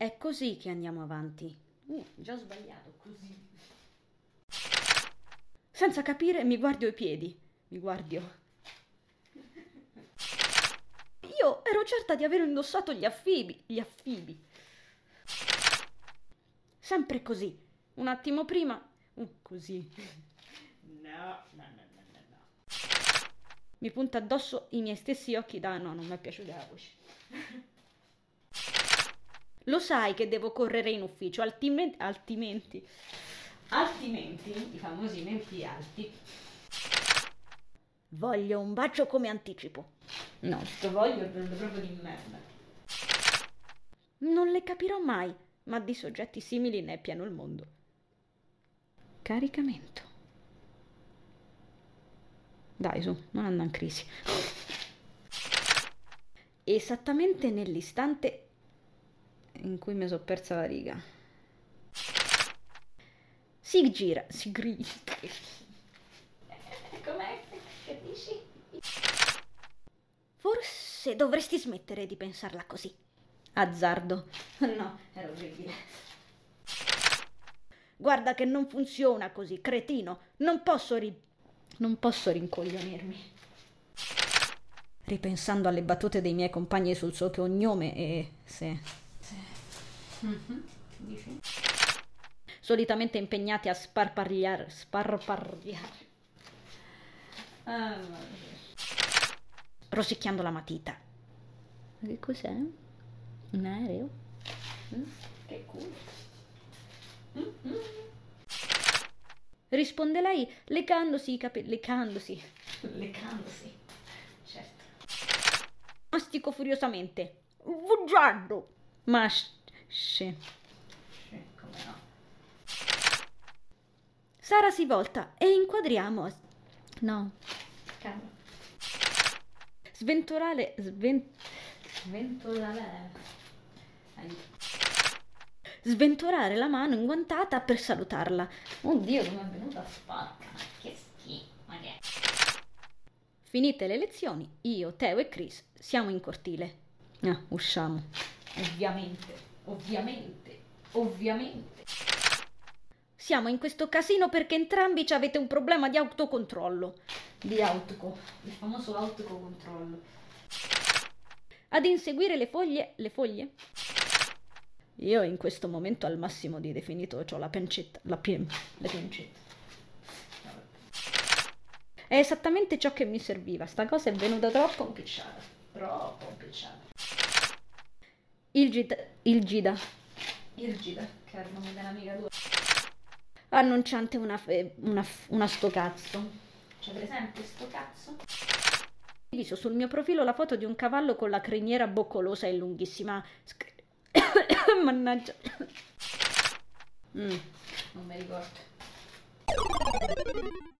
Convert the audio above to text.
è così che andiamo avanti. Uh, già ho sbagliato, così. Senza capire mi guardo i piedi. Mi guardo. Io ero certa di aver indossato gli affibi. Gli affibi. Sempre così. Un attimo prima. Uh, così. No, no, no, no, no, no. Mi punta addosso i miei stessi occhi da... No, non mi è piaciuta la voce. Lo sai che devo correre in ufficio, altrimenti... Altrimenti, i famosi menti alti. Voglio un bacio come anticipo. No, sto voglio è proprio di merda. Non le capirò mai, ma di soggetti simili ne è pieno il mondo. Caricamento. Dai, su, non andare in crisi. Esattamente nell'istante in cui mi sono persa la riga. Si gira, si grida. Com'è che dici? Forse dovresti smettere di pensarla così. Azzardo. No, era orribile. Guarda che non funziona così, cretino. Non posso ri... non posso rincoglionirmi. Ripensando alle battute dei miei compagni sul suo cognome e se Mhm. Dici? solitamente impegnati a sparpagliare, sparpagliare, Ah, rosicchiando la matita. Ma che cos'è? Un aereo? Mm, Che culo. Mm, mm. Risponde lei lecandosi i capelli, lecandosi. Leccandosi. Certo. Mastico furiosamente. Bugiardo! Ma sh- Sì, come no. Sara si volta e inquadriamo. No. Cavolo. Sventolare. Sven... Sventolare. Aiuto. sventolare la mano inguantata per salutarla. Oddio, come è venuta sporca. Ma che schifo. Ma che... Finite le lezioni, io, Teo e Chris siamo in cortile. Ah, usciamo. Ovviamente, ovviamente, ovviamente. Siamo in questo casino perché entrambi ci avete un problema di autocontrollo. Di autoco. Il famoso autocontrollo. Ad inseguire le foglie. Le foglie? Io in questo momento al massimo di definito ho la pancetta. La pie- Le pancette. È esattamente ciò che mi serviva. Sta cosa è venuta troppo. Pompicciata. Troppo pompicciata. Il Gida. Il Gida. Irgida, che è il nome dell'amica tua. Annunciante una, fe- una, una sto cazzo. C'è presente sto cazzo? Ho visto sul mio profilo la foto di un cavallo con la criniera boccolosa e lunghissima. Sc- Mannaggia. Mm. Non mi ricordo.